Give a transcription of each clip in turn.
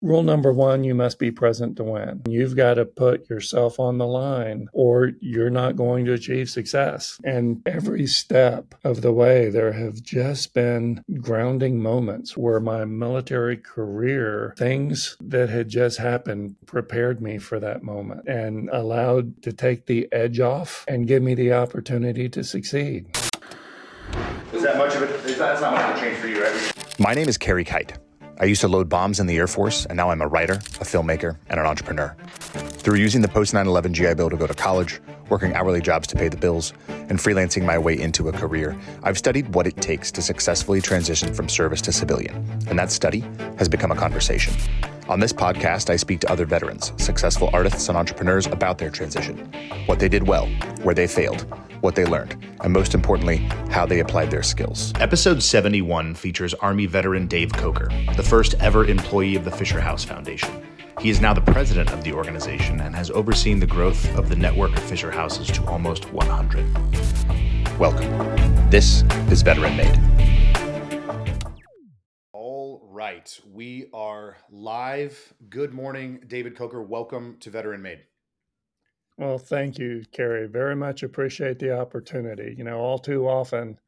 Rule number one, you must be present to win. You've got to put yourself on the line or you're not going to achieve success. And every step of the way, there have just been grounding moments where my military career, things that had just happened, prepared me for that moment and allowed to take the edge off and give me the opportunity to succeed. Is that much of it? That's not much of a change for you, right? My name is Carey Kite. I used to load bombs in the Air Force, and now I'm a writer, a filmmaker, and an entrepreneur. Through using the post 9 11 GI Bill to go to college, working hourly jobs to pay the bills, and freelancing my way into a career, I've studied what it takes to successfully transition from service to civilian. And that study has become a conversation. On this podcast, I speak to other veterans, successful artists, and entrepreneurs about their transition, what they did well, where they failed, what they learned, and most importantly, how they applied their skills. Episode 71 features Army veteran Dave Coker, the first ever employee of the Fisher House Foundation. He is now the president of the organization and has overseen the growth of the network of Fisher Houses to almost 100. Welcome. This is Veteran Made. All right, we are live. Good morning, David Coker. Welcome to Veteran Made. Well, thank you, Carey. Very much appreciate the opportunity. You know, all too often,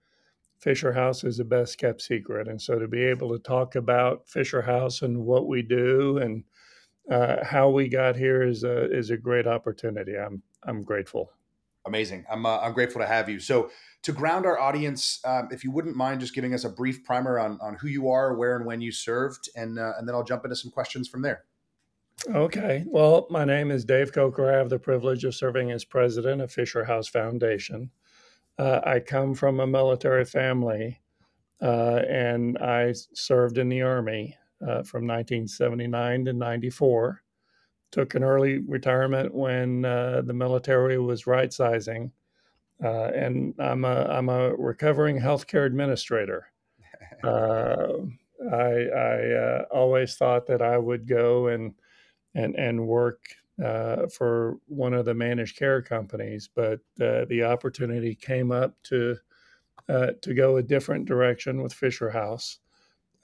Fisher House is the best kept secret. And so to be able to talk about Fisher House and what we do and uh, how we got here is a, is a great opportunity. I'm, I'm grateful. Amazing. I'm, uh, I'm grateful to have you. So to ground our audience, um, if you wouldn't mind just giving us a brief primer on, on who you are, where and when you served, and, uh, and then I'll jump into some questions from there. Okay. Well, my name is Dave Coker. I have the privilege of serving as president of Fisher House Foundation. Uh, I come from a military family, uh, and I served in the Army uh, from 1979 to 94. Took an early retirement when uh, the military was right sizing. Uh, and I'm a, I'm a recovering healthcare administrator. Uh, I, I always thought that I would go and and and work uh, for one of the managed care companies, but uh, the opportunity came up to uh, to go a different direction with Fisher House,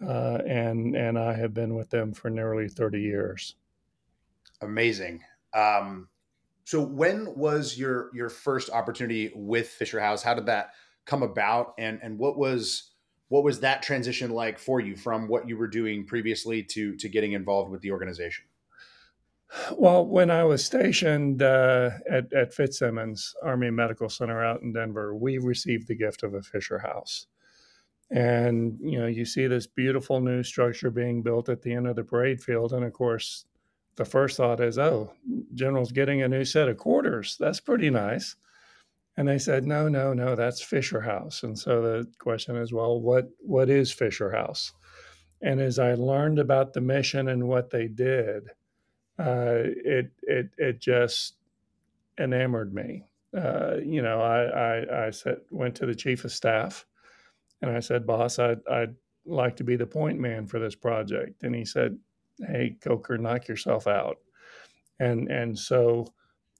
uh, and and I have been with them for nearly thirty years. Amazing. Um, so, when was your your first opportunity with Fisher House? How did that come about, and and what was what was that transition like for you from what you were doing previously to to getting involved with the organization? Well, when I was stationed uh, at, at Fitzsimons Army Medical Center out in Denver, we received the gift of a Fisher House. And, you know, you see this beautiful new structure being built at the end of the parade field. And of course, the first thought is, oh, General's getting a new set of quarters. That's pretty nice. And they said, no, no, no, that's Fisher House. And so the question is, well, what what is Fisher House? And as I learned about the mission and what they did, uh, it it it just enamored me. Uh, you know, I, I I went to the chief of staff, and I said, "Boss, I'd, I'd like to be the point man for this project." And he said, "Hey, Coker, knock yourself out." And and so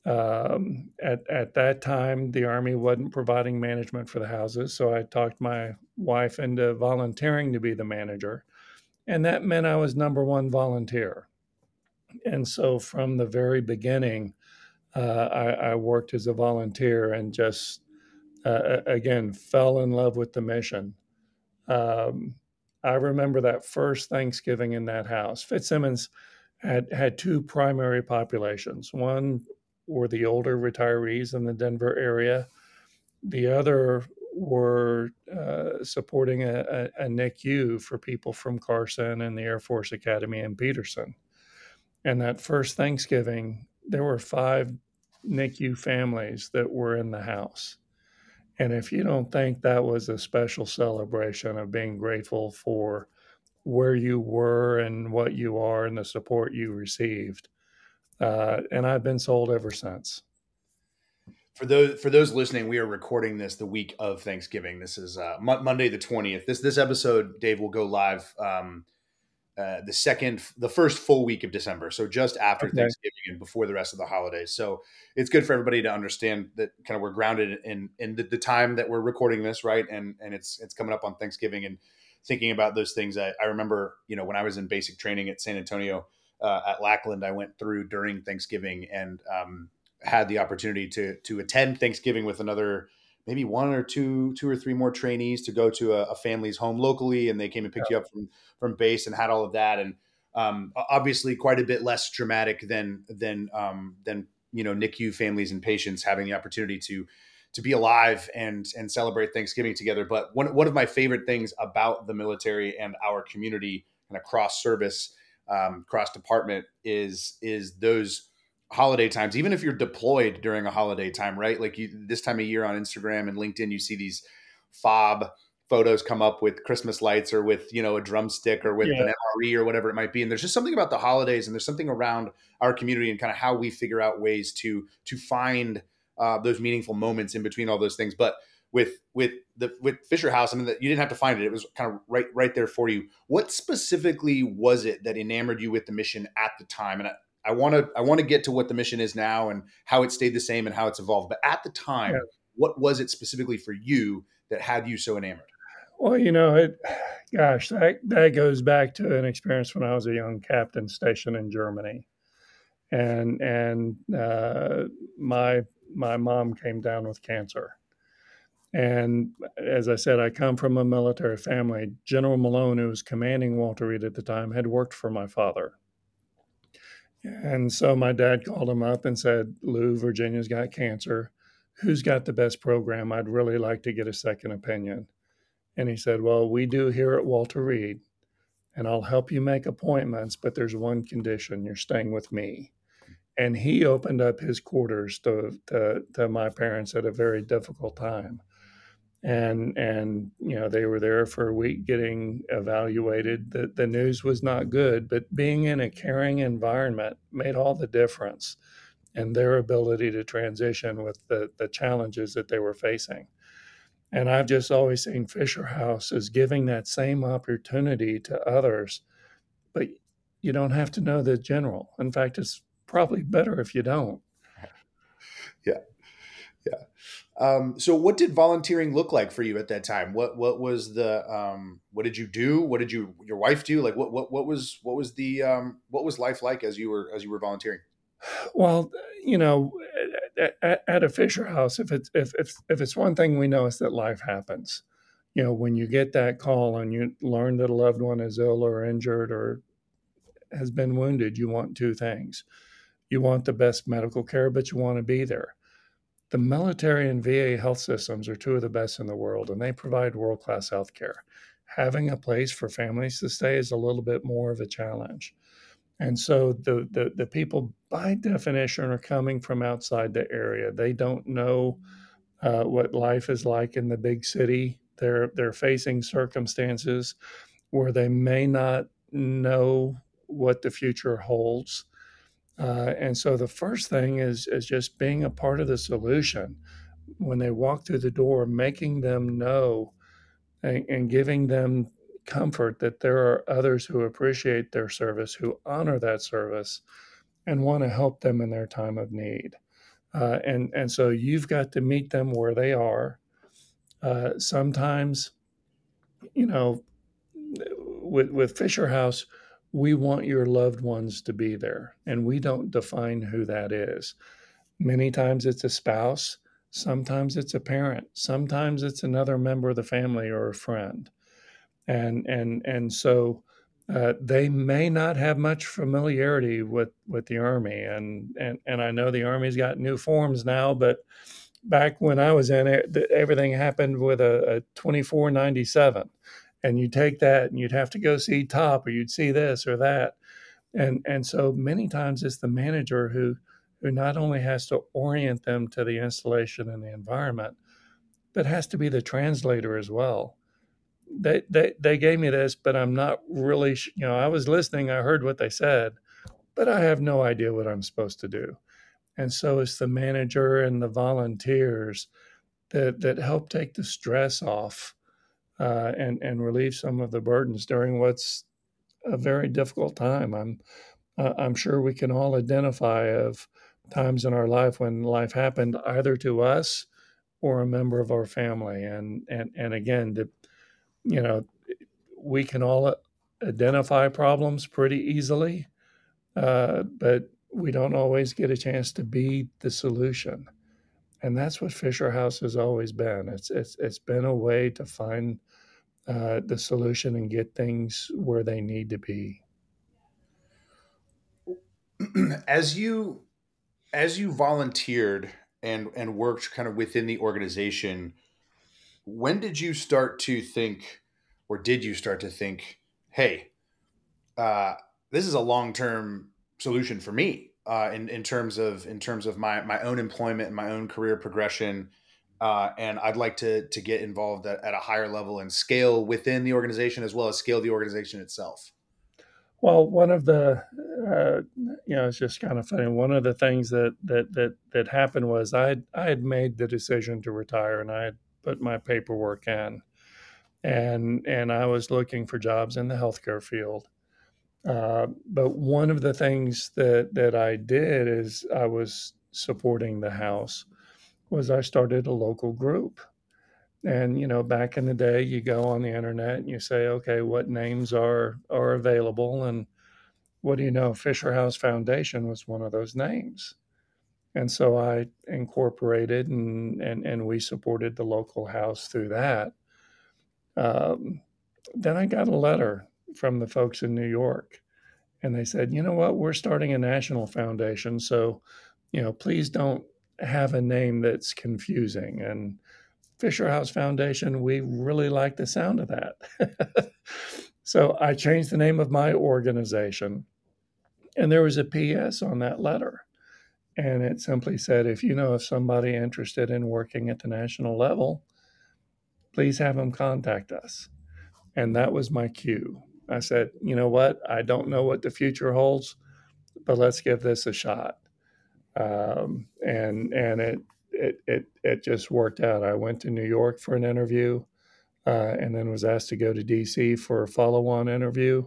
um, at at that time, the army wasn't providing management for the houses, so I talked my wife into volunteering to be the manager, and that meant I was number one volunteer and so from the very beginning, uh, I, I, worked as a volunteer and just uh, again fell in love with the mission. Um, I remember that first Thanksgiving in that house. Fitzsimons had had two primary populations. One were the older retirees in the Denver area. The other were uh, supporting a, a, a NICU for people from Carson and the Air Force Academy in Peterson. And that first Thanksgiving, there were five NICU families that were in the house. And if you don't think that was a special celebration of being grateful for where you were and what you are and the support you received, uh, and I've been sold ever since. For those for those listening, we are recording this the week of Thanksgiving. This is uh, Monday the twentieth. This this episode, Dave, will go live um, uh, the second, the first full week of December. So just after okay. Thanksgiving and before the rest of the holidays. So it's good for everybody to understand that kind of we're grounded in in the, the time that we're recording this, right? And and it's it's coming up on Thanksgiving and thinking about those things. I, I remember, you know, when I was in basic training at San Antonio, uh, at Lackland I went through during Thanksgiving and um, had the opportunity to to attend Thanksgiving with another maybe one or two two or three more trainees to go to a, a family's home locally and they came and picked yeah. you up from from base and had all of that and um, obviously quite a bit less dramatic than than um, than you know NICU families and patients having the opportunity to to be alive and and celebrate Thanksgiving together. But one one of my favorite things about the military and our community and across service, um, cross department is is those holiday times. Even if you're deployed during a holiday time, right? Like you, this time of year on Instagram and LinkedIn, you see these fob photos come up with Christmas lights or with you know a drumstick or with yeah. an MRE or whatever it might be. And there's just something about the holidays and there's something around our community and kind of how we figure out ways to to find uh, those meaningful moments in between all those things. But with with the with Fisher House, I mean, that you didn't have to find it; it was kind of right right there for you. What specifically was it that enamored you with the mission at the time? And I want to I want to get to what the mission is now and how it stayed the same and how it's evolved. But at the time, yeah. what was it specifically for you that had you so enamored? Well, you know, it, gosh, that, that goes back to an experience when I was a young captain stationed in Germany, and and uh, my my mom came down with cancer, and as I said, I come from a military family. General Malone, who was commanding Walter Reed at the time, had worked for my father, and so my dad called him up and said, "Lou, Virginia's got cancer. Who's got the best program? I'd really like to get a second opinion." And he said, Well, we do here at Walter Reed, and I'll help you make appointments, but there's one condition you're staying with me. And he opened up his quarters to, to, to my parents at a very difficult time. And, and, you know, they were there for a week getting evaluated. The, the news was not good, but being in a caring environment made all the difference in their ability to transition with the, the challenges that they were facing. And I've just always seen Fisher House as giving that same opportunity to others, but you don't have to know the general. In fact, it's probably better if you don't. Yeah. Yeah. Um, so what did volunteering look like for you at that time? What, what was the, um, what did you do? What did you, your wife do? Like what, what, what was, what was the, um, what was life like as you were, as you were volunteering? Well, you know, at, at a Fisher House, if it's if, if if it's one thing we know is that life happens. You know, when you get that call and you learn that a loved one is ill or injured or has been wounded, you want two things. You want the best medical care, but you want to be there. The military and VA health systems are two of the best in the world, and they provide world class health care. Having a place for families to stay is a little bit more of a challenge. And so the, the, the people, by definition, are coming from outside the area. They don't know uh, what life is like in the big city. They're they're facing circumstances where they may not know what the future holds. Uh, and so the first thing is is just being a part of the solution. When they walk through the door, making them know and, and giving them comfort that there are others who appreciate their service, who honor that service, and want to help them in their time of need. Uh, and and so you've got to meet them where they are. Uh, sometimes, you know, with with Fisher House, we want your loved ones to be there, and we don't define who that is. Many times it's a spouse. Sometimes it's a parent. Sometimes it's another member of the family or a friend and and and so uh, they may not have much familiarity with with the army and and and I know the army's got new forms now but back when I was in it everything happened with a, a 2497 and you take that and you'd have to go see top or you'd see this or that and and so many times it's the manager who who not only has to orient them to the installation and the environment but has to be the translator as well they, they they gave me this, but I'm not really, you know, I was listening, I heard what they said, but I have no idea what I'm supposed to do. And so it's the manager and the volunteers that that help take the stress off uh, and and relieve some of the burdens during what's a very difficult time. I'm uh, I'm sure we can all identify of times in our life when life happened either to us or a member of our family, and and and again, you know, we can all identify problems pretty easily. uh, but we don't always get a chance to be the solution. And that's what Fisher House has always been. It's it's it's been a way to find uh, the solution and get things where they need to be. as you as you volunteered and and worked kind of within the organization, when did you start to think, or did you start to think, hey, uh, this is a long term solution for me uh, in in terms of in terms of my my own employment and my own career progression. Uh, and I'd like to to get involved at, at a higher level and scale within the organization as well as scale the organization itself. Well, one of the, uh, you know, it's just kind of funny. One of the things that that that that happened was I had, I had made the decision to retire, and I had put my paperwork in, and and I was looking for jobs in the healthcare field. Uh, but one of the things that that I did is I was supporting the house was I started a local group. And you know, back in the day, you go on the internet and you say, okay, what names are are available, and what do you know? Fisher House Foundation was one of those names, and so I incorporated and and and we supported the local house through that. Um, then I got a letter from the folks in New York, and they said, you know what, we're starting a national foundation, so you know, please don't have a name that's confusing and Fisher House Foundation, we really like the sound of that. so I changed the name of my organization. And there was a PS on that letter. And it simply said if you know of somebody interested in working at the national level, please have them contact us. And that was my cue. I said, you know what? I don't know what the future holds, but let's give this a shot. Um, and and it it, it, it just worked out. I went to New York for an interview uh, and then was asked to go to DC for a follow on interview.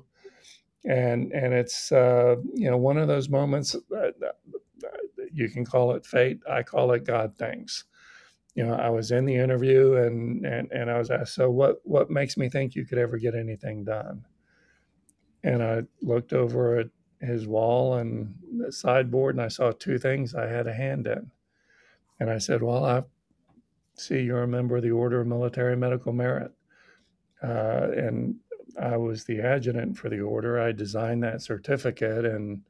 And, and it's, uh, you know, one of those moments, uh, you can call it fate. I call it God things. You know, I was in the interview and, and, and I was asked, so what, what makes me think you could ever get anything done? And I looked over at his wall and the sideboard and I saw two things I had a hand in and I said, Well, I see you're a member of the Order of Military Medical Merit. Uh, and I was the adjutant for the order. I designed that certificate and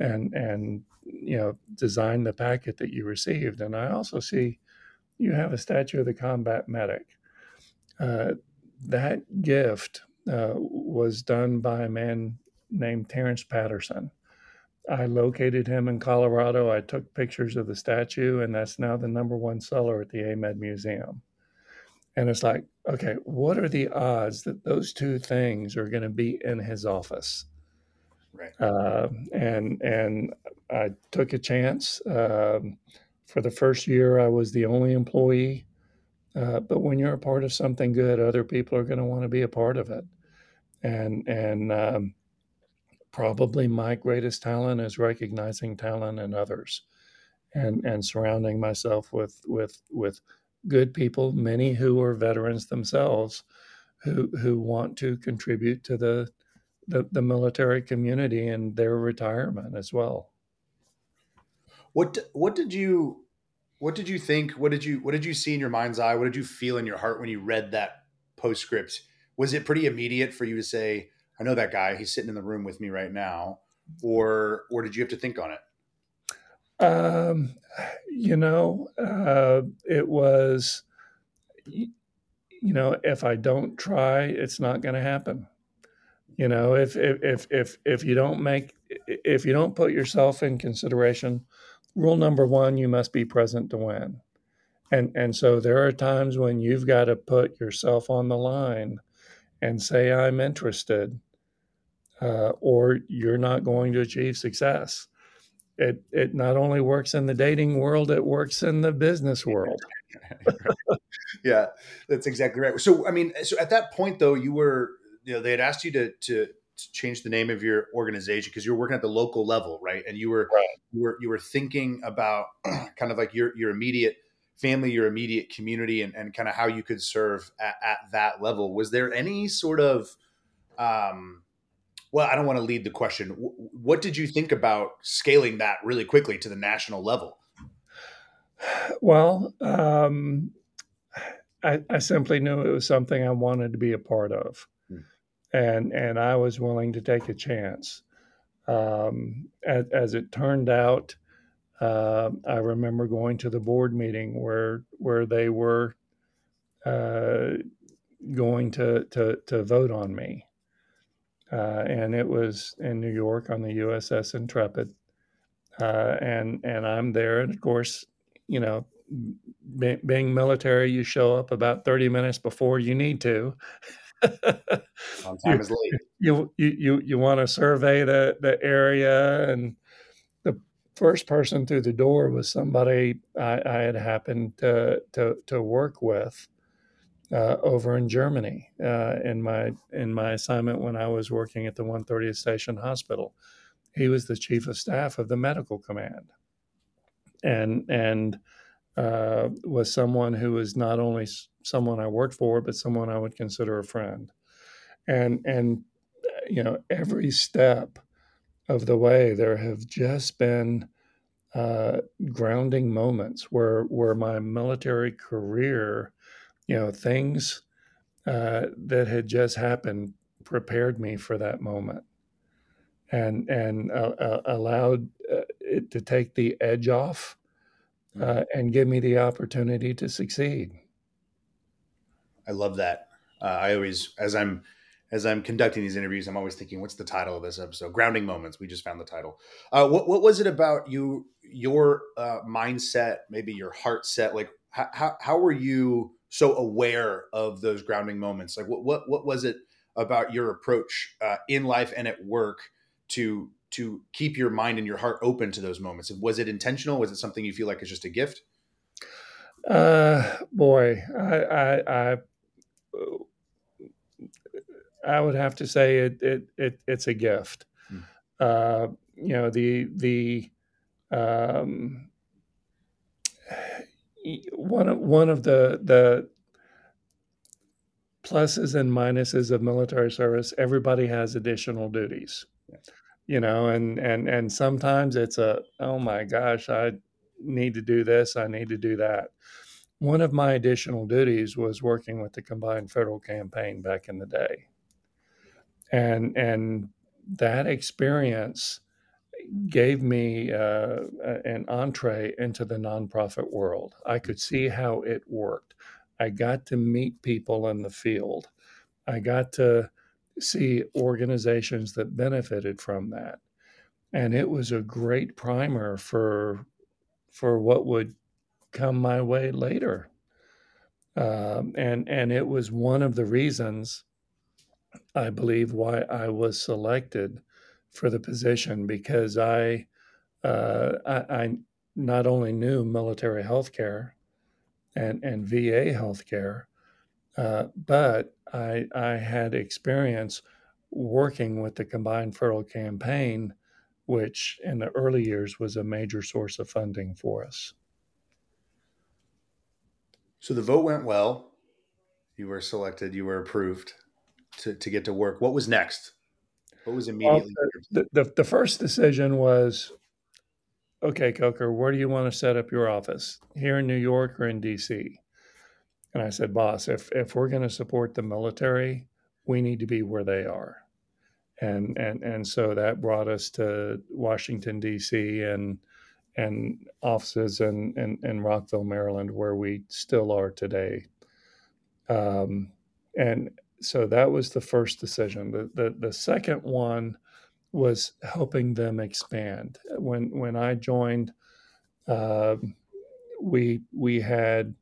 and and you know designed the packet that you received. And I also see you have a statue of the combat medic. Uh, that gift uh, was done by a man named Terrence Patterson. I located him in Colorado. I took pictures of the statue, and that's now the number one seller at the AMEDD Museum. And it's like, okay, what are the odds that those two things are going to be in his office? Right. Uh, and and I took a chance. Um, for the first year, I was the only employee. Uh, but when you're a part of something good, other people are going to want to be a part of it. And and um, probably my greatest talent is recognizing talent in others and and surrounding myself with with with good people many who are veterans themselves who who want to contribute to the the, the military community and their retirement as well. What what did you what did you think what did you what did you see in your mind's eye? What did you feel in your heart when you read that postscript was it pretty immediate for you to say I know that guy. He's sitting in the room with me right now. Or or did you have to think on it? Um, you know, uh, it was, you know, if I don't try, it's not going to happen. You know, if, if if if if you don't make if you don't put yourself in consideration, rule number one, you must be present to win. And and so there are times when you've got to put yourself on the line and say I'm interested uh, or you're not going to achieve success. It it not only works in the dating world, it works in the business world. yeah, that's exactly right. So I mean, so at that point though, you were you know they had asked you to to, to change the name of your organization because you were working at the local level, right? And you were right. you were you were thinking about kind of like your your immediate family, your immediate community, and, and kind of how you could serve at, at that level. Was there any sort of um, well, I don't want to lead the question. What did you think about scaling that really quickly to the national level? Well, um, I, I, simply knew it was something I wanted to be a part of, hmm. and and I was willing to take a chance. Um, as, as, it turned out, uh, I remember going to the board meeting where where they were uh, going to, to to vote on me, uh, and it was in New York on the USS Intrepid, uh, and and I'm there, and of course, you know, be, being military, you show up about thirty minutes before you need to. on time you, is late. You you you you want to survey the the area, and first person through the door was somebody I, I had happened to to to work with uh, over in Germany uh, in my in my assignment when I was working at the 130th Station Hospital. He was the chief of staff of the medical command, and and uh, was someone who was not only someone I worked for, but someone I would consider a friend. And and you know every step of the way there have just been uh, grounding moments where where my military career you know, things uh, that had just happened prepared me for that moment and and uh, uh, allowed uh, it to take the edge off uh, mm-hmm. and give me the opportunity to succeed. I love that. Uh, I always, as I'm as I'm conducting these interviews, I'm always thinking, what's the title of this episode? Grounding moments. We just found the title. what what was it about you? Your mindset, maybe your heart set. Like, how how, how were you? so aware of those grounding moments? Like what what what was it about your approach uh, in life and at work to to keep your mind and your heart open to those moments? Was it intentional? Was it something you feel like is just a gift? Uh, boy, I, I, I, I would have to say it, it, it it's a gift. Hmm. Uh, you know, the, the, um, one of one of the the pluses and minuses of military service everybody has additional duties you know and and and sometimes it's a oh my gosh i need to do this i need to do that one of my additional duties was working with the combined federal campaign back in the day and and that experience gave me uh, an entree into the nonprofit world. I could see how it worked. I got to meet people in the field. I got to see organizations that benefited from that. And it was a great primer for for what would come my way later. Um, and and it was one of the reasons I believe why I was selected for the position because I, uh, I, I not only knew military healthcare and and VA healthcare, uh, but I I had experience working with the combined federal campaign, which in the early years was a major source of funding for us. So the vote went well. You were selected. You were approved to, to get to work. What was next? What was immediately? Well, the, the, the first decision was, okay, Coker, where do you want to set up your office? Here in New York or in D.C.? And I said, boss, if if we're going to support the military, we need to be where they are. And and and so that brought us to Washington D.C. and and offices in, in, in Rockville, Maryland, where we still are today. Um, and so that was the first decision. The, the, the second one was helping them expand. When when I joined, uh, we we had,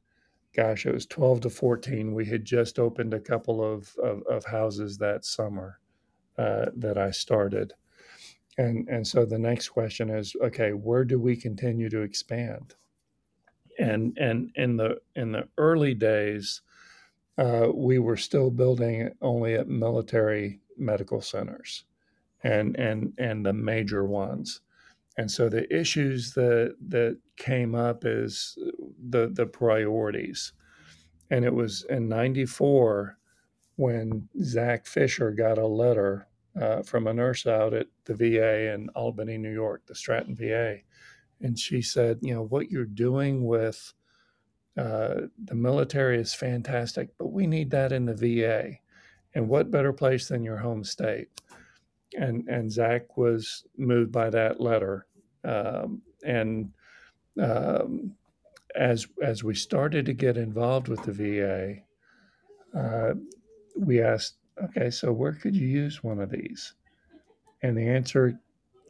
gosh, it was twelve to fourteen. We had just opened a couple of of, of houses that summer uh, that I started, and and so the next question is, okay, where do we continue to expand? And and in the in the early days uh, we were still building only at military medical centers and and and the major ones. And so the issues that that came up is the the priorities. And it was in 94 when zach fisher got a letter uh, from a nurse out at the VA in Albany, New York, the Stratton VA, and she said, you know, what you're doing with uh, the military is fantastic, but we need that in the VA. And what better place than your home state? And and Zach was moved by that letter, um, and um, as as we started to get involved with the VA, uh, we asked, okay, so where could you use one of these? And the answer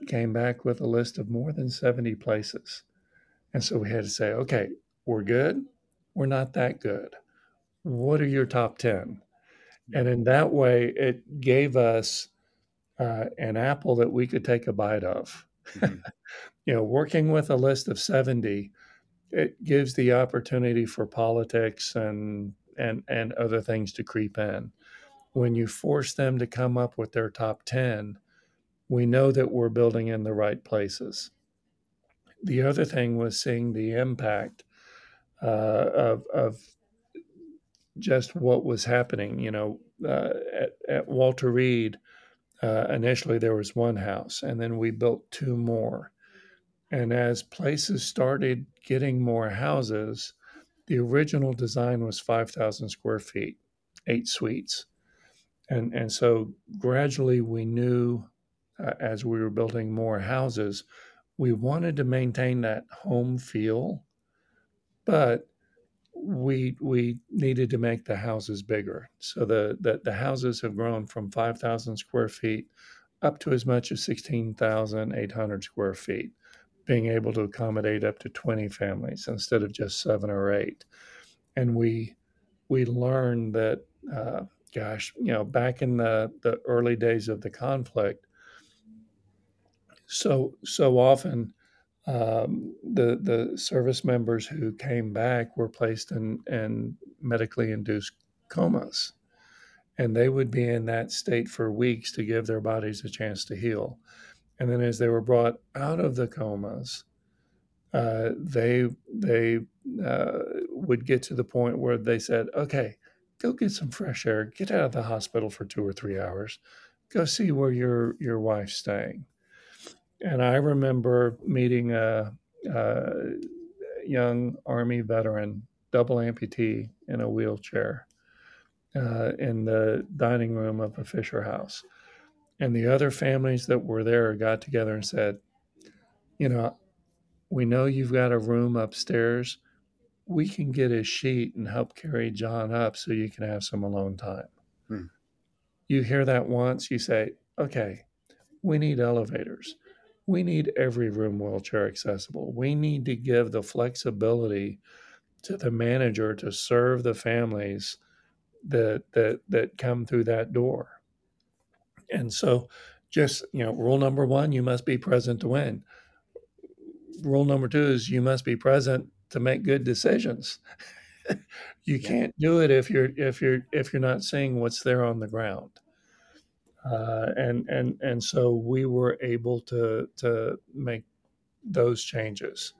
came back with a list of more than 70 places. And so we had to say, okay, we're good. We're not that good. What are your top 10? And in that way, it gave us uh, an apple that we could take a bite of. Mm-hmm. you know, working with a list of 70, it gives the opportunity for politics and and and other things to creep in. When you force them to come up with their top 10, we know that we're building in the right places. The other thing was seeing the impact uh, of, of just what was happening. You know, uh, at, at, Walter Reed, uh, initially there was one house, and then we built two more. And as places started getting more houses, the original design was 5,000 square feet, eight suites. And, and so gradually we knew uh, as we were building more houses, we wanted to maintain that home feel, but we we needed to make the houses bigger. So the the, the houses have grown from 5,000 square feet up to as much as 16,800 square feet, being able to accommodate up to 20 families instead of just seven or eight. And we we learned that, uh, gosh, you know, back in the the early days of the conflict, so so often um, the the service members who came back were placed in, in medically induced comas, and they would be in that state for weeks to give their bodies a chance to heal. And then, as they were brought out of the comas, uh, they they uh, would get to the point where they said, "Okay, go get some fresh air. Get out of the hospital for two or three hours. Go see where your your wife's staying." And I remember meeting a, a young Army veteran, double amputee in a wheelchair uh, in the dining room of a Fisher House. And the other families that were there got together and said, You know, we know you've got a room upstairs. We can get a sheet and help carry John up so you can have some alone time. Hmm. You hear that once, you say, Okay, we need elevators we need every room wheelchair accessible. We need to give the flexibility to the manager to serve the families that that that come through that door. And so just, you know, rule number 1, you must be present to win. Rule number 2 is you must be present to make good decisions. you yeah. can't do it if you're if you're if you're not seeing what's there on the ground. Uh, and and and so we were able to to make those changes.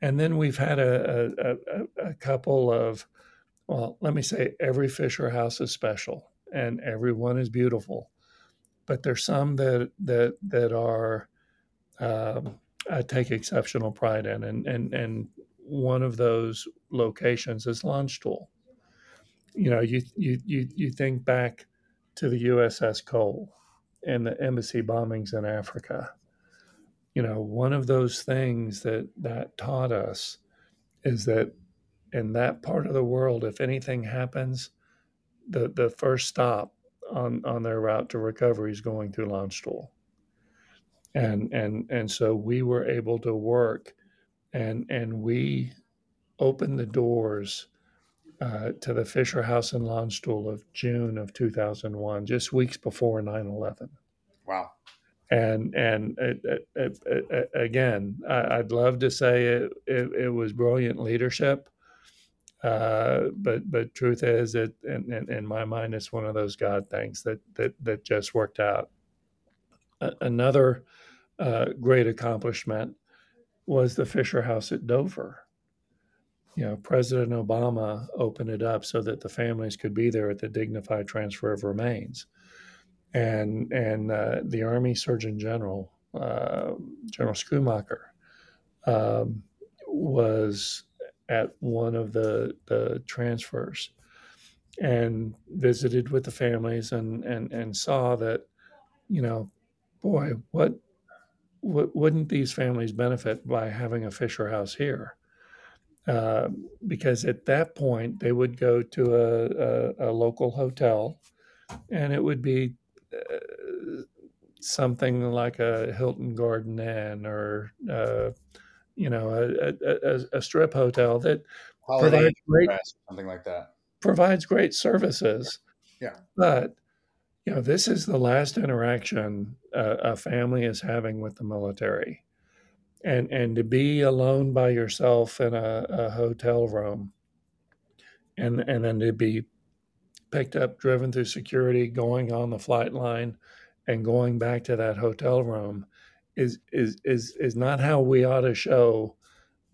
And then we've had a, a, a, couple of, well, let me say, every Fisher house is special and everyone is beautiful, but there's some that that that are um, I take exceptional pride in, and and and one of those locations is Landstuhl. You know, you you you you think back to the USS Cole and the embassy bombings in Africa. You know, one of those things that that taught us is that in that part of the world, if anything happens, the the first stop on on their route to recovery is going through Landstuhl. And and and so we were able to work and and we opened the doors uh, to the Fisher House in Landstuhl of June of 2001, just weeks before 9 11. Wow. And and it, it, it, again, I, would love to say it, it, was brilliant leadership, uh, but but truth is, it in, in, in, my mind, it's one of those God things that that that just worked out. another uh, great accomplishment was the Fisher House at Dover you know, President Obama opened it up so that the families could be there at the dignified transfer of remains. and and uh, the Army Surgeon General, uh, General Schoomaker, um, was at one of the the transfers and visited with the families and and and saw that you know boy what what wouldn't these families benefit by having a fisher house here uh, because at that point they would go to a, a, a local hotel and it would be uh, something like a hilton garden inn or uh, you know a, a, a, strip hotel that Holiday provides great something like that provides great services. Yeah. But you know, this is the last interaction uh, a family is having with the military, and and to be alone by yourself in a, a hotel room, and and then to be picked up, driven through security, going on the flight line, and going back to that hotel room, is is is is not how we ought to show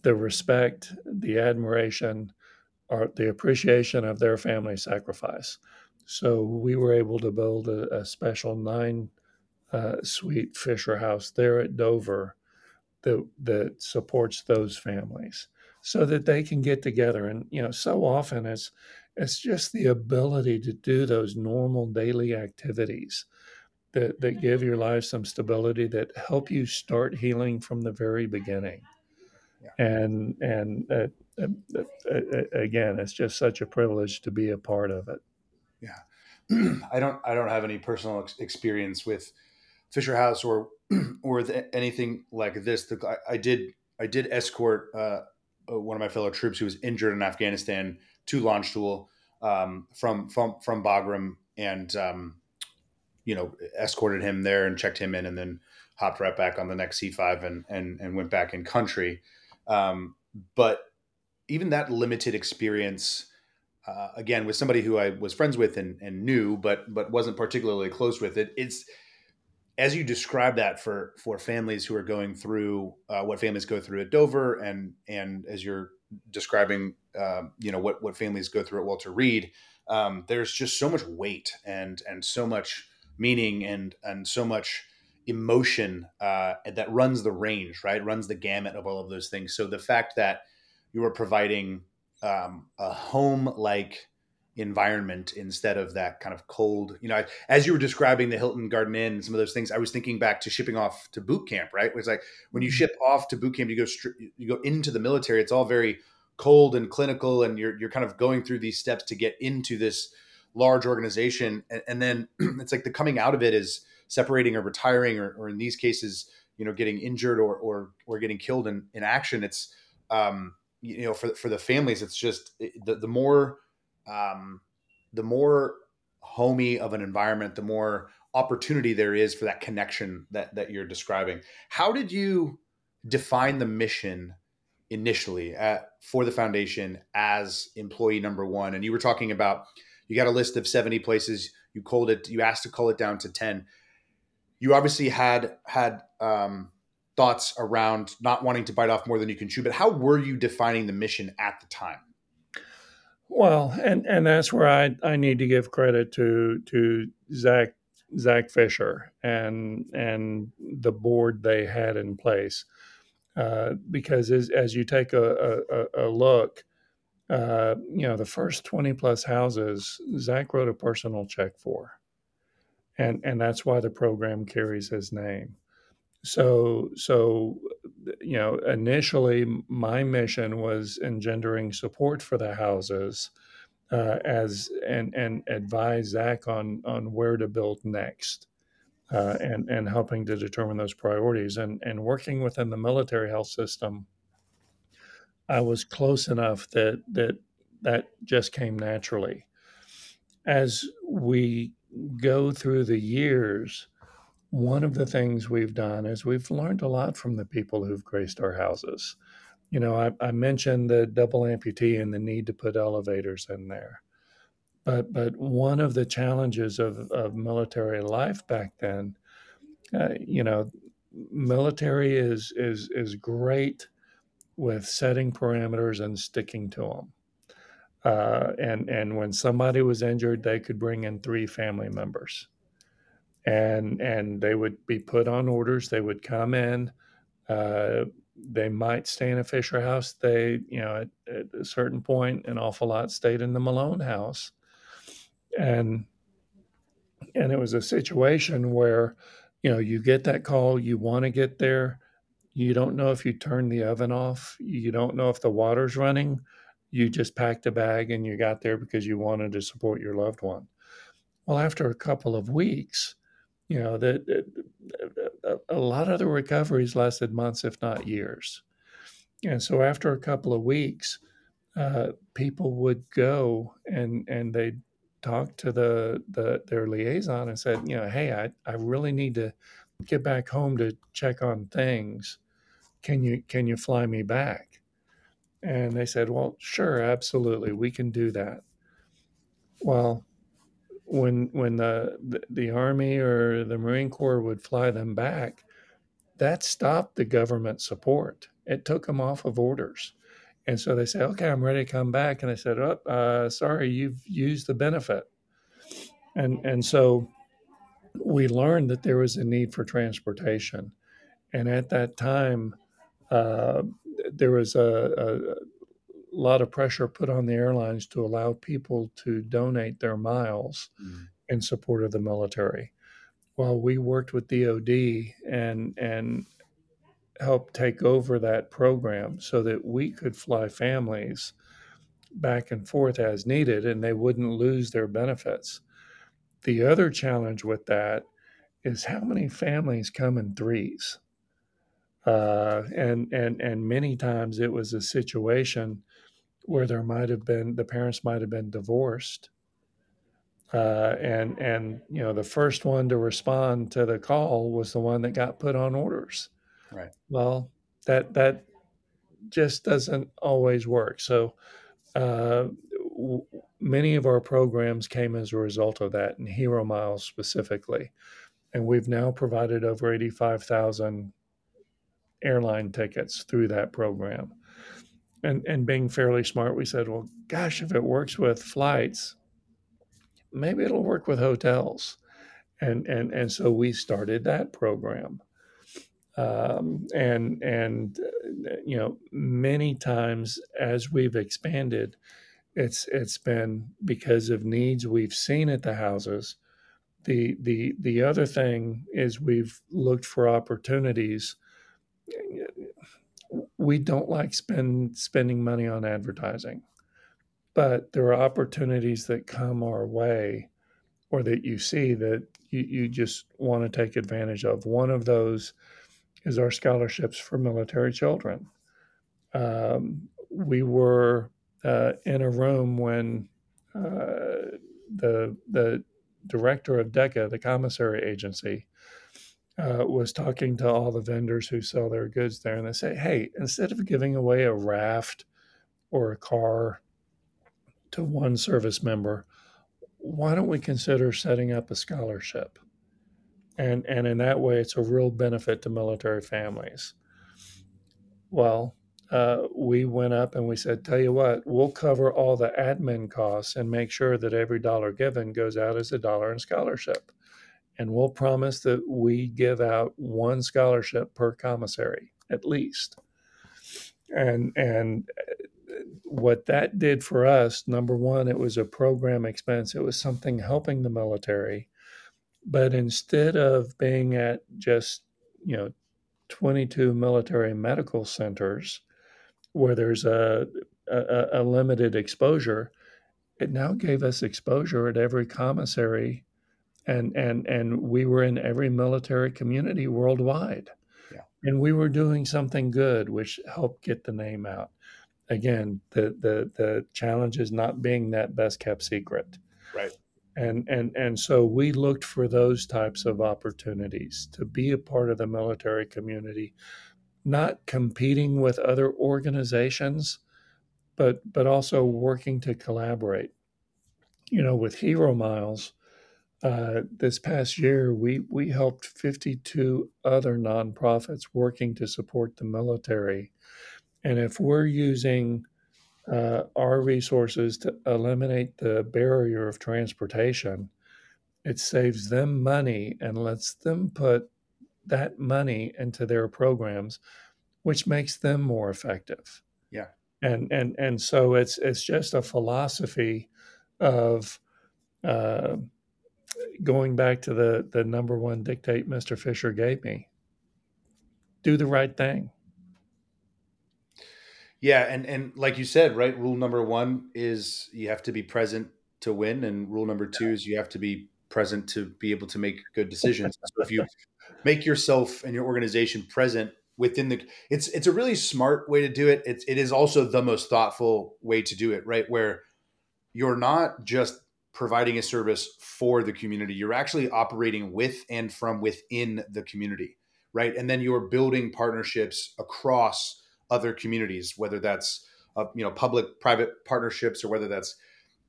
the respect, the admiration, or the appreciation of their family sacrifice. So we were able to build a, a special nine uh, suite Fisher house there at Dover that that supports those families so that they can get together. And you know, so often it's it's just the ability to do those normal daily activities that that give your life some stability that help you start healing from the very beginning. Yeah. And and uh, uh, uh, again, it's just such a privilege to be a part of it. Yeah, I don't I don't have any personal ex- experience with Fisher House or or anything like this. The, I, I, did I did escort uh, uh, one of my fellow troops who was injured in Afghanistan to Landstuhl um, from from from Bagram and um, you know escorted him there and checked him in and then hopped right back on the next C5 and and and went back in country. Um, but even that limited experience, uh, again, with somebody who I was friends with and, and knew, but but wasn't particularly close with it, it's as you describe that for for families who are going through uh, what families go through at Dover, and and as you're describing, uh, you know what what families go through at Walter Reed, um, there's just so much weight and and so much meaning and and so much emotion uh, that runs the range, right? Runs the gamut of all of those things. So the fact that you are providing um, a home like environment instead of that kind of cold you know as you were describing the hilton garden inn and some of those things i was thinking back to shipping off to boot camp right? It was like when you mm-hmm. ship off to boot camp you go you go into the military it's all very cold and clinical and you're, you're kind of going through these steps to get into this large organization. And, and then it's like the coming out of it is separating or retiring or, or in these cases you know getting injured or or, or getting killed in, in action. It's um, you know for for the families it's just the the more um, the more homey of an environment the more opportunity there is for that connection that that you're describing. How did you define the mission initially at, for the foundation as employee number one? And you were talking about you got a list of 70 places you called it you asked to call it down to 10 you obviously had had um, thoughts around not wanting to bite off more than you can chew, but how were you defining the mission at the time? Well, and and that's where I, I need to give credit to to Zach Zach Fisher and and the board they had in place, uh, because as, as you take a, a, a look, uh, you know the first twenty plus houses Zach wrote a personal check for, and and that's why the program carries his name. So so you know initially my mission was engendering support for the houses uh, as and and advise Zach on on where to build next uh, and and helping to determine those priorities. And and working within the military health system I was close enough that that that just came naturally. As we go through the years one of the things we've done is we've learned a lot from the people who've graced our houses. You know, I, I mentioned the double amputee and the need to put elevators in there. But, but one of the challenges of, of military life back then, uh, you know, military is, is, is great with setting parameters and sticking to them. Uh, and and when somebody was injured, they could bring in three family members and and they would be put on orders. They would come in. Uh, they might stay in a Fisher house. They, you know, at, at, a certain point, an awful lot stayed in the Malone house, and and it was a situation where, you know, you get that call, you want to get there, you don't know if you turn the oven off, you don't know if the water's running, you just packed a bag and you got there because you wanted to support your loved one. Well, after a couple of weeks, you know that a lot of the recoveries lasted months, if not years. And so after a couple of weeks, uh, people would go and and they'd talk to the, the their liaison and said, you know, hey, I, I really need to get back home to check on things. Can you can you fly me back? And they said, well, sure, absolutely, we can do that. Well, when when the, the, the army or the marine corps would fly them back that stopped the government support. It took them off of orders. And so they said okay i'm ready to come back. And i said oh uh, sorry you've used the benefit. And and so we learned that there was a need for transportation. And at that time uh, there was a lot of pressure put on the airlines to allow people to donate their miles mm. in support of the military. While we worked with DoD and and helped take over that program so that we could fly families back and forth as needed and they wouldn't lose their benefits. The other challenge with that is how many families come in threes. Uh, and and and many times it was a situation where there might have been the parents might have been divorced uh, and and you know the first one to respond to the call was the one that got put on orders. Right. Well that that just doesn't always work. So uh, w- many of our programs came as a result of that and hero miles specifically. And we've now provided over 85,000 airline tickets through that program and and being fairly smart, we said, well, gosh, if it works with flights, maybe it'll work with hotels, and and and so we started that program. Um, and and you know many times as we've expanded, it's it's been because of needs we've seen at the houses. The the the other thing is we've looked for opportunities we don't like spend spending money on advertising, but there are opportunities that come our way or that you see that you, you just want to take advantage of. One of those is our scholarships for military children. Um, we were uh, in a room when uh, the the director of DECA, the commissary agency, uh, was talking to all the vendors who sell their goods there, and they say, "Hey, instead of giving away a raft or a car to one service member, why don't we consider setting up a scholarship?" And and in that way, it's a real benefit to military families. Well, uh, we went up and we said, "Tell you what, we'll cover all the admin costs and make sure that every dollar given goes out as a dollar in scholarship." And we'll promise that we give out one scholarship per commissary at least. And and uh, what that did for us, number one, it was a program expense. It was something helping the military. But instead of being at just, you know, 22 military medical centers where there's a, a, a limited exposure, it now gave us exposure at every commissary and and and we were in every military community worldwide. Yeah. and we were doing something good which helped get the name out. Again the the the challenge is not being that best kept secret. Right. And and and so we looked for those types of opportunities to be a part of the military community not competing with other organizations but but also working to collaborate you know with hero miles uh, this past year, we, we helped 52 other nonprofits working to support the military. And if we're using uh, our resources to eliminate the barrier of transportation, it saves them money and lets them put that money into their programs, which makes them more effective. Yeah. And and and so it's it's just a philosophy of uh, going back to the the number one dictate Mr. Fisher gave me. Do the right thing. Yeah, and and like you said, right? Rule number one is you have to be present to win, and rule number two is you have to be present to be able to make good decisions. so if you make yourself and your organization present within the, it's it's a really smart way to do it. It's it is also the most thoughtful way to do it, right? Where you're not just providing a service for the community, you're actually operating with and from within the community, right? And then you're building partnerships across other communities, whether that's uh, you know public private partnerships or whether that's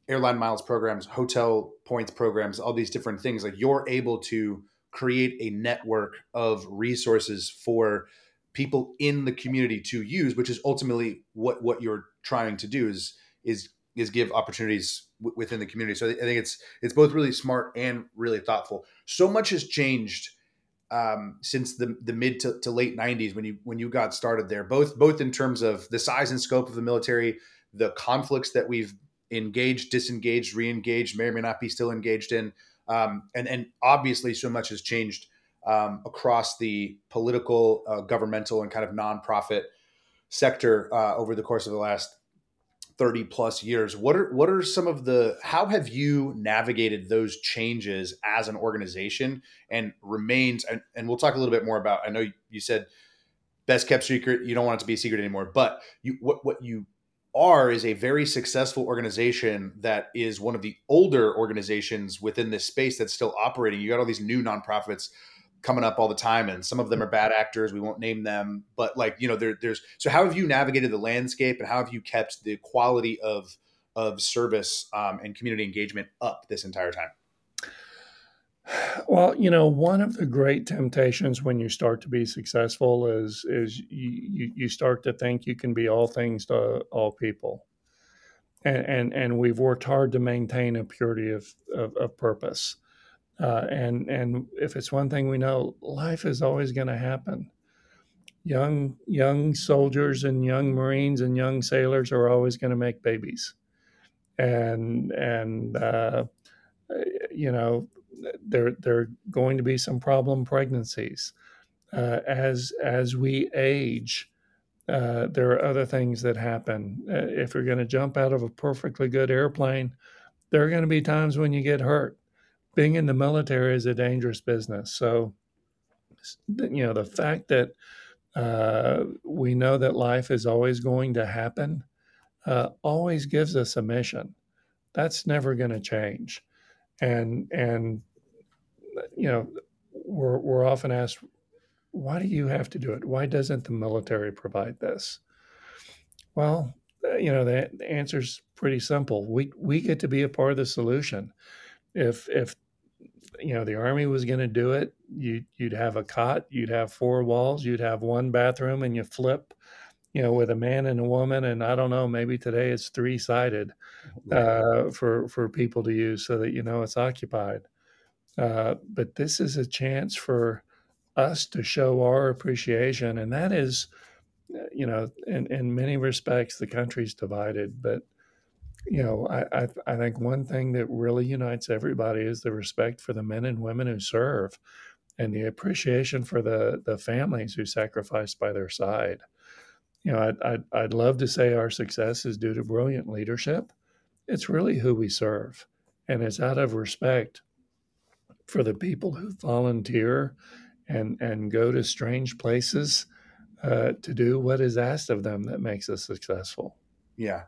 airline miles programs, hotel points programs, all these different things. Like you're able to create a network of resources for people in the community to use, which is ultimately what what you're trying to do is is is give opportunities w- within the community. So I think it's it's both really smart and really thoughtful. So much has changed um, since the the mid to, to, late '90s when you when you got started there. Both both in terms of the size and scope of the military, the conflicts that we've engaged, disengaged, re-engaged, may or may not be still engaged in, um, and and obviously so much has changed um, across the political, uh, governmental, and kind of nonprofit sector uh, over the course of the last 30 plus years. What are what are some of the how have you navigated those changes as an organization and remains and, and we'll talk a little bit more about i know you said best kept secret you don't want it to be a secret anymore but you what what you are is a very successful organization that is one of the older organizations within this space that's still operating. You got all these new nonprofits coming up all the time and some of them are bad actors we won't name them but like you know there, there's so how have you navigated the landscape and how have you kept the quality of of service um, and community engagement up this entire time? Well you know one of the great temptations when you start to be successful is is you you start to think you can be all things to all people. And and, and we've worked hard to maintain a purity of, of, of purpose uh, and and if it's one thing we know, life is always going to happen. Young young soldiers and young Marines and young sailors are always going to make babies, and and uh, you know there there are going to be some problem pregnancies uh, as as we age. Uh, there are other things that happen. Uh, if you're going to jump out of a perfectly good airplane, there are going to be times when you get hurt being in the military is a dangerous business. So, you know, the fact that uh, we know that life is always going to happen uh, always gives us a mission. That's never going to change. And, and, you know, we're, we're often asked, why do you have to do it? Why doesn't the military provide this? Well, uh, you know, the, the answer is pretty simple. We, we get to be a part of the solution if if you know the army was going to do it you you'd have a cot you'd have four walls you'd have one bathroom and you flip you know with a man and a woman and i don't know maybe today it's three sided uh, for for people to use so that you know it's occupied. Uh, but this is a chance for us to show our appreciation and that is you know in in many respects the country's divided but you know, I, I, I think one thing that really unites everybody is the respect for the men and women who serve, and the appreciation for the the families who sacrificed by their side. You know, I'd, I'd, I'd love to say our success is due to brilliant leadership. It's really who we serve, and it's out of respect for the people who volunteer and and go to strange places uh, to do what is asked of them that makes us successful. Yeah,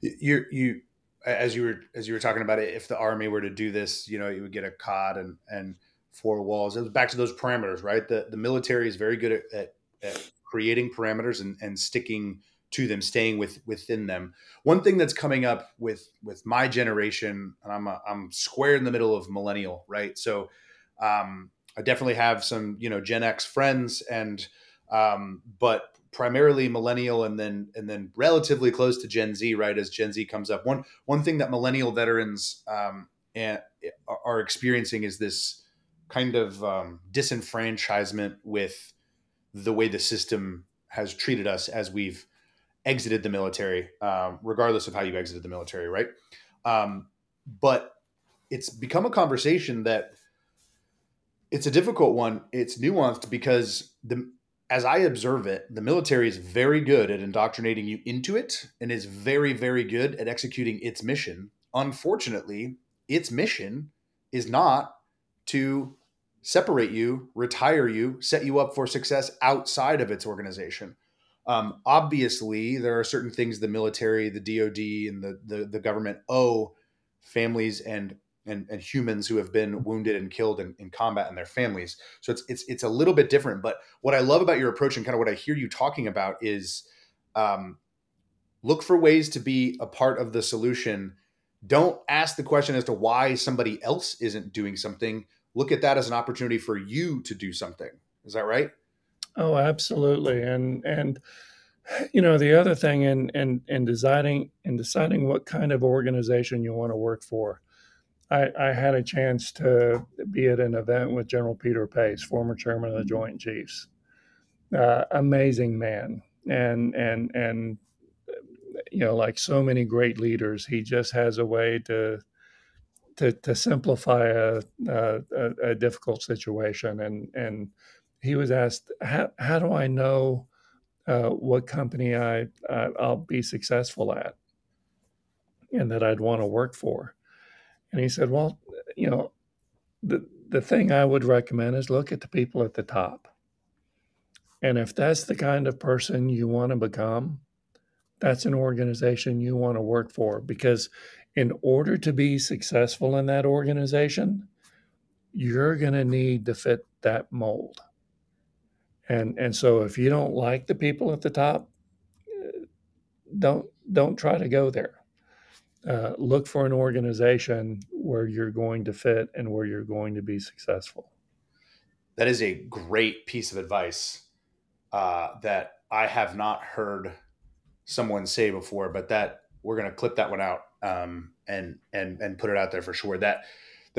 you you as you were as you were talking about it, if the army were to do this, you know, you would get a cod and and four walls. It was back to those parameters, right? The the military is very good at, at, at creating parameters and, and sticking to them, staying with within them. One thing that's coming up with with my generation, and I'm a, I'm square in the middle of millennial, right? So um, I definitely have some you know Gen X friends, and um, but primarily millennial and then and then relatively close to Gen Z, right? As Gen Z comes up, one one thing that millennial veterans um, are experiencing is this kind of um, disenfranchisement with the way the system has treated us as we've exited the military, um, regardless of how you exited the military, right? Um, but it's become a conversation that it's a difficult one. It's nuanced because the as I observe it, the military is very good at indoctrinating you into it and is very, very good at executing its mission. Unfortunately, its mission is not to separate you, retire you, set you up for success outside of its organization. Um, obviously, there are certain things the military, the DoD, and the, the, the government owe families and and, and humans who have been wounded and killed in, in combat and their families. So it's it's it's a little bit different. But what I love about your approach and kind of what I hear you talking about is um, look for ways to be a part of the solution. Don't ask the question as to why somebody else isn't doing something. Look at that as an opportunity for you to do something. Is that right? Oh, absolutely. And and you know the other thing in in in deciding in deciding what kind of organization you want to work for I, I, had a chance to be at an event with General Peter Pace, former chairman of the Joint Chiefs. Uh, amazing man, and and and you know, like so many great leaders, he just has a way to to, to simplify a, a, a difficult situation. And and he was asked, how, how do I know uh, what company I uh, I'll be successful at, and that I'd want to work for? And he said, Well, you know, the, the thing I would recommend is look at the people at the top. And if that's the kind of person you want to become, that's an organization you want to work for. Because in order to be successful in that organization, you're going to need to fit that mold. And, and so if you don't like the people at the top, eh, don't don't try to go there. Uh, look for an organization where you're going to fit and where you're going to be successful. That is a great piece of advice uh, that I have not heard someone say before, but that we're going to clip that one out um, and and and put it out there for sure. That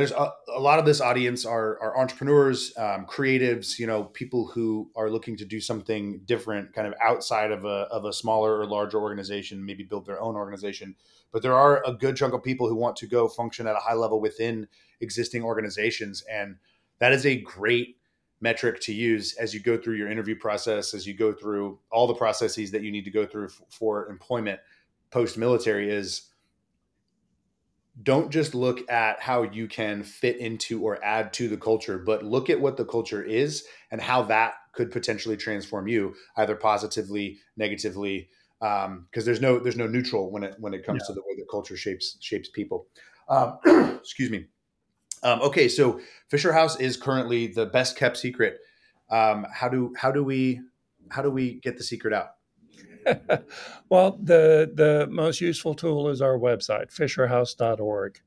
there's a, a lot of this audience are, are entrepreneurs, um, creatives, you know, people who are looking to do something different, kind of outside of a of a smaller or larger organization, maybe build their own organization. But there are a good chunk of people who want to go function at a high level within existing organizations and that is a great metric to use as you go through your interview process as you go through all the processes that you need to go through f- for employment post military is don't just look at how you can fit into or add to the culture but look at what the culture is and how that could potentially transform you either positively negatively because um, there's no there's no neutral when it when it comes yeah. to the way that culture shapes shapes people. Um, excuse me. Um, okay, so Fisher House is currently the best kept secret. Um, how do how do we how do we get the secret out? well, the the most useful tool is our website, fisherhouse.org.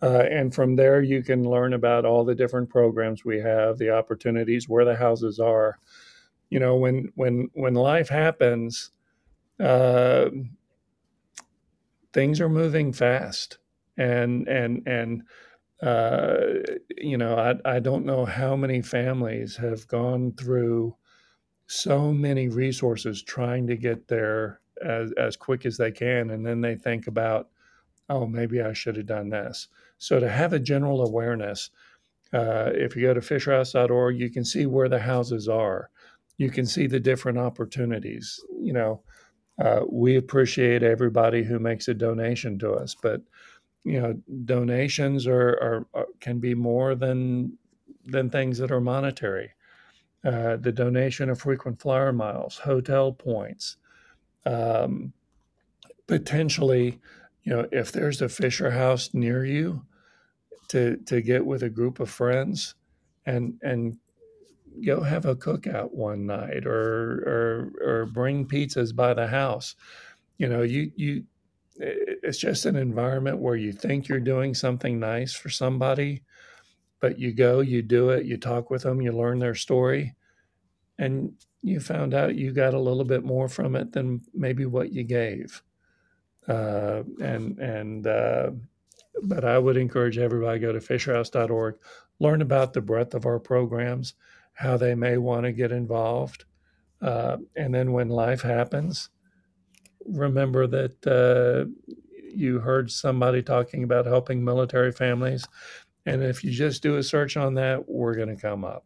Uh, and from there, you can learn about all the different programs we have, the opportunities, where the houses are. You know, when when when life happens, uh, things are moving fast, and and and uh, you know, I I don't know how many families have gone through so many resources trying to get there as as quick as they can, and then they think about, oh, maybe I should have done this. So to have a general awareness. Uh, if you go to fisherhouse.org, you can see where the houses are. You can see the different opportunities. You know, uh, we appreciate everybody who makes a donation to us, but you know, donations are, are, are can be more than than things that are monetary. Uh, the donation of frequent flyer miles, hotel points, um, potentially, you know, if there's a Fisher House near you, to to get with a group of friends and and go have a cookout one night or or or bring pizzas by the house. You know, you you it's just an environment where you think you're doing something nice for somebody, but you go, you do it, you talk with them, you learn their story, and you found out you got a little bit more from it than maybe what you gave. Uh, and and uh, but I would encourage everybody to go to fisherhouse.org, learn about the breadth of our programs, how they may want to get involved. Uh, and then when life happens, remember that uh, you heard somebody talking about helping military families. And if you just do a search on that, we're going to come up.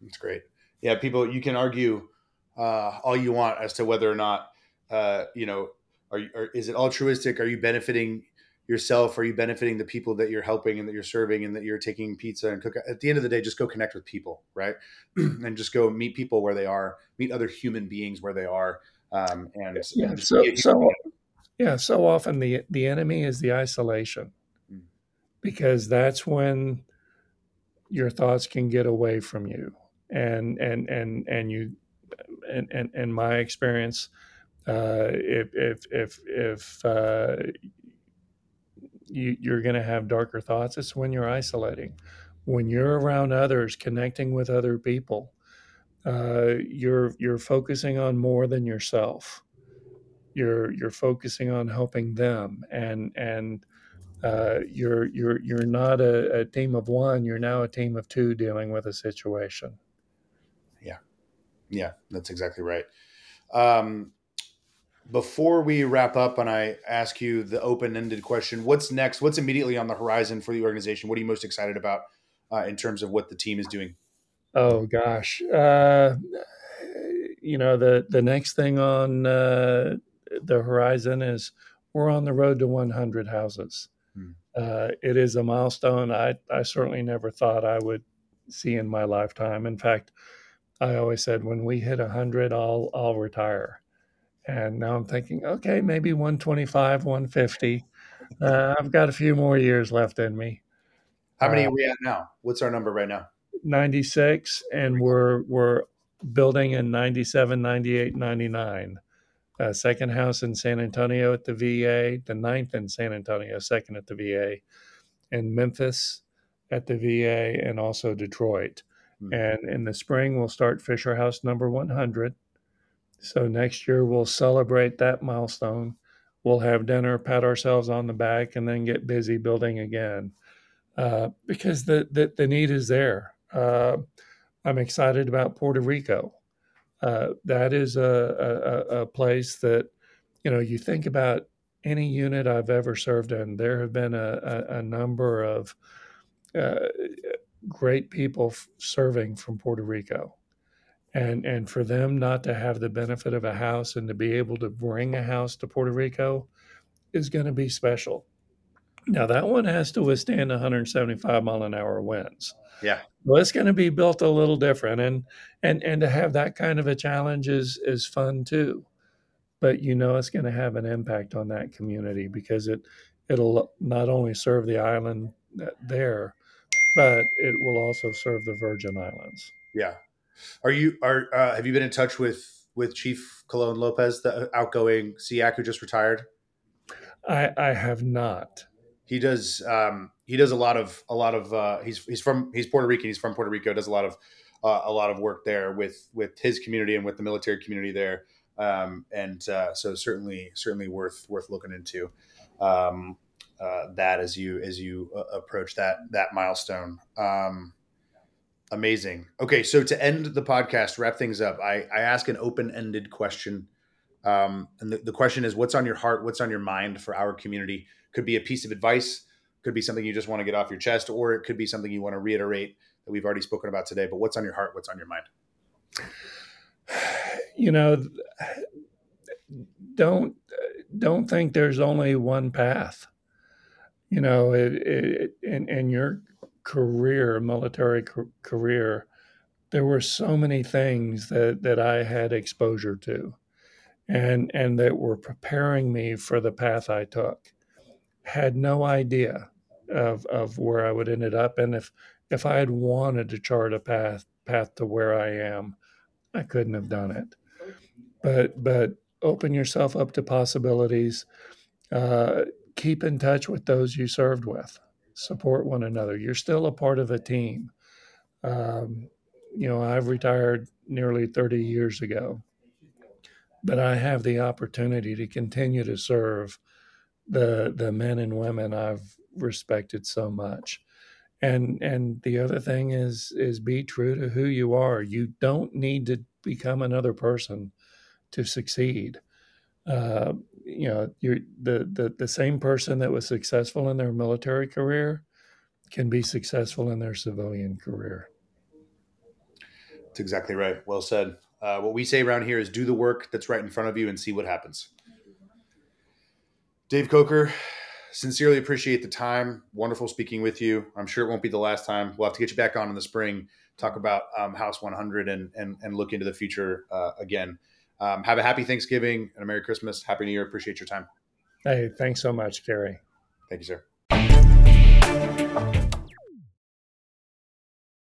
That's great. Yeah, people, you can argue uh, all you want as to whether or not, uh, you know, are, you, are is it altruistic? Are you benefiting yourself? Are you benefiting the people that you're helping and that you're serving and that you're taking pizza and cook? At the end of the day, just go connect with people, right? and just go meet people where they are, meet other human beings where they are, um, and yeah. So, so yeah, so often the the enemy is the isolation. Because that's when your thoughts can get away from you, and and and and you, and and, and my experience, uh, if if if if uh, you, you're going to have darker thoughts, it's when you're isolating, when you're around others, connecting with other people uh, you're you're focusing on more than yourself. You're you're focusing on helping them, and and uh, you're you're you're not a, a, team of one. You're now a team of two dealing with a situation. Yeah, yeah, that's exactly right. Um, before we wrap up, and I ask you the open-ended question: What's next? What's immediately on the horizon for the organization? What are you most excited about uh, in terms of what the team is doing? Oh gosh, uh, you know the the next thing on uh, the horizon is we're on the road to 100 houses. Uh, it is a milestone I I certainly never thought I would see in my lifetime. In fact, I always said when we hit 100, I'll I'll retire. And now I'm thinking, okay, maybe 125, 150. Uh, I've got a few more years left in me. How many uh, are we at now? What's our number right now? 96 and we're we're building in 97 98 99 uh, second house in san antonio at the va the ninth in san antonio second at the va in memphis at the va and also detroit. Mm-hmm. and in the spring we'll start fisher house number 100 so next year we'll celebrate that milestone. We'll have dinner pat ourselves on the back and then get busy building again. Uh, because the, the, the need is there. Uh, I'm excited about Puerto Rico. Uh, that is a, a, a, place that, you know, you think about any unit I've ever served in, there have been a, a number of uh, great people f- serving from Puerto Rico. And, and for them not to have the benefit of a house and to be able to bring a house to Puerto Rico is going to be special. Now, that one has to withstand 175 mile an hour winds. Yeah. Well, it's going to be built a little different, and and and to have that kind of a challenge is is fun too. But you know, it's going to have an impact on that community because it it'll not only serve the island there, but it will also serve the Virgin Islands. Yeah. Are you are uh, have you been in touch with with Chief Colon Lopez, the outgoing SEAC who just retired? I I have not he does um, he does a lot of a lot of uh, he's he's from he's Puerto Rican he's from Puerto Rico does a lot of uh, a lot of work there with with his community and with the military community there. Um, and uh, so certainly certainly worth worth looking into um, uh, that as you as you uh, approach that that milestone. Um, amazing. Okay so to end the podcast wrap things up I I ask an open ended question. Um, and the, the question is what's on your heart? What's on your mind for our community could be a piece of advice, could be something you just want to get off your chest, or it could be something you want to reiterate that we've already spoken about today. But what's on your heart? What's on your mind? You know, don't don't think there's only one path. You know, it, it, in in your career, military career, there were so many things that that I had exposure to, and and that were preparing me for the path I took had no idea of of where I would ended up, and if if I had wanted to chart a path path to where I am, I couldn't have done it. But but open yourself up to possibilities. Uh, keep in touch with those you served with. Support one another. You're still a part of a team. Um, you know, I've retired nearly 30 years ago, but I have the opportunity to continue to serve the the men and women I've respected so much. And and the other thing is is be true to who you are. You don't need to become another person to succeed. Uh, you know, you're the, the the same person that was successful in their military career can be successful in their civilian career. That's exactly right. Well said. Uh, what we say around here is do the work that's right in front of you and see what happens. Dave Coker, sincerely appreciate the time. Wonderful speaking with you. I'm sure it won't be the last time. We'll have to get you back on in the spring, talk about um, House 100 and, and, and look into the future uh, again. Um, have a happy Thanksgiving and a Merry Christmas. Happy New Year. Appreciate your time. Hey, thanks so much, Carey. Thank you, sir.